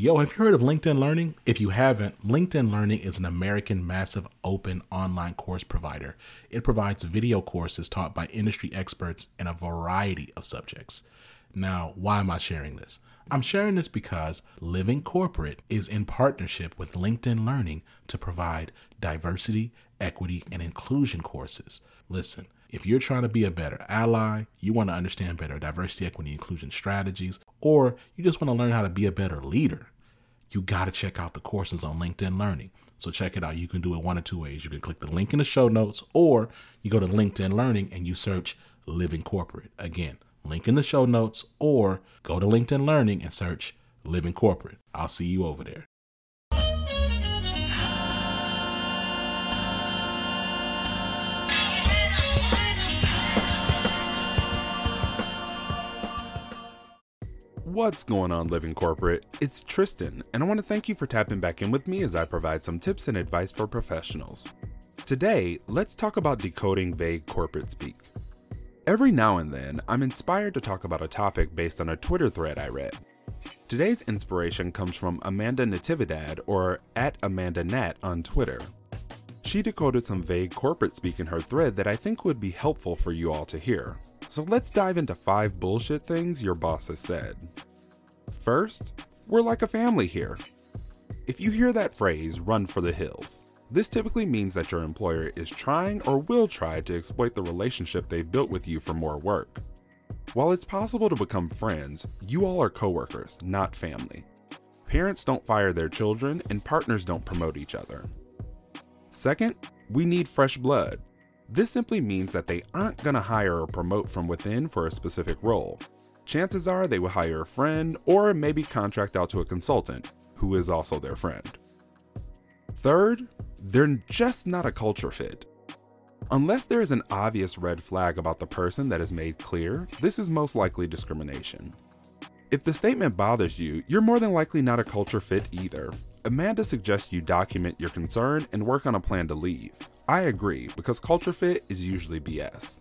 Yo, have you heard of LinkedIn Learning? If you haven't, LinkedIn Learning is an American massive open online course provider. It provides video courses taught by industry experts in a variety of subjects. Now, why am I sharing this? I'm sharing this because Living Corporate is in partnership with LinkedIn Learning to provide diversity, equity, and inclusion courses. Listen, if you're trying to be a better ally, you want to understand better diversity, equity, inclusion strategies, or you just want to learn how to be a better leader, you got to check out the courses on LinkedIn Learning. So check it out. You can do it one of two ways. You can click the link in the show notes, or you go to LinkedIn Learning and you search Living Corporate. Again, link in the show notes, or go to LinkedIn Learning and search Living Corporate. I'll see you over there. What's going on, Living Corporate? It's Tristan, and I want to thank you for tapping back in with me as I provide some tips and advice for professionals. Today, let's talk about decoding vague corporate speak. Every now and then, I'm inspired to talk about a topic based on a Twitter thread I read. Today's inspiration comes from Amanda Natividad, or at Amanda Nat on Twitter. She decoded some vague corporate speak in her thread that I think would be helpful for you all to hear. So let's dive into five bullshit things your boss has said. First, we're like a family here. If you hear that phrase, run for the hills, this typically means that your employer is trying or will try to exploit the relationship they've built with you for more work. While it's possible to become friends, you all are coworkers, not family. Parents don't fire their children, and partners don't promote each other. Second, we need fresh blood. This simply means that they aren't going to hire or promote from within for a specific role chances are they will hire a friend or maybe contract out to a consultant who is also their friend. Third, they're just not a culture fit. Unless there is an obvious red flag about the person that is made clear, this is most likely discrimination. If the statement bothers you, you're more than likely not a culture fit either. Amanda suggests you document your concern and work on a plan to leave. I agree, because culture fit is usually BS.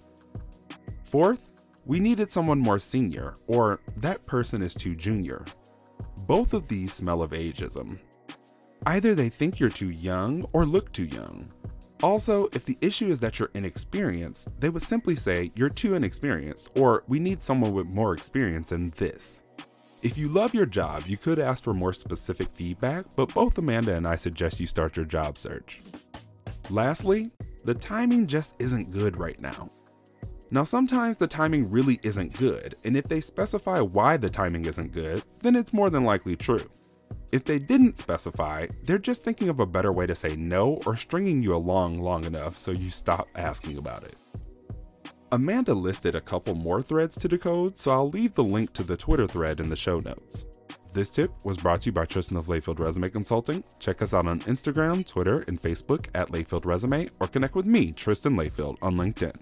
Fourth, we needed someone more senior, or that person is too junior. Both of these smell of ageism. Either they think you're too young or look too young. Also, if the issue is that you're inexperienced, they would simply say you're too inexperienced, or we need someone with more experience in this. If you love your job, you could ask for more specific feedback, but both Amanda and I suggest you start your job search. Lastly, the timing just isn't good right now. Now, sometimes the timing really isn't good, and if they specify why the timing isn't good, then it's more than likely true. If they didn't specify, they're just thinking of a better way to say no or stringing you along long enough so you stop asking about it. Amanda listed a couple more threads to decode, so I'll leave the link to the Twitter thread in the show notes. This tip was brought to you by Tristan of Layfield Resume Consulting. Check us out on Instagram, Twitter, and Facebook at Layfield Resume, or connect with me, Tristan Layfield, on LinkedIn.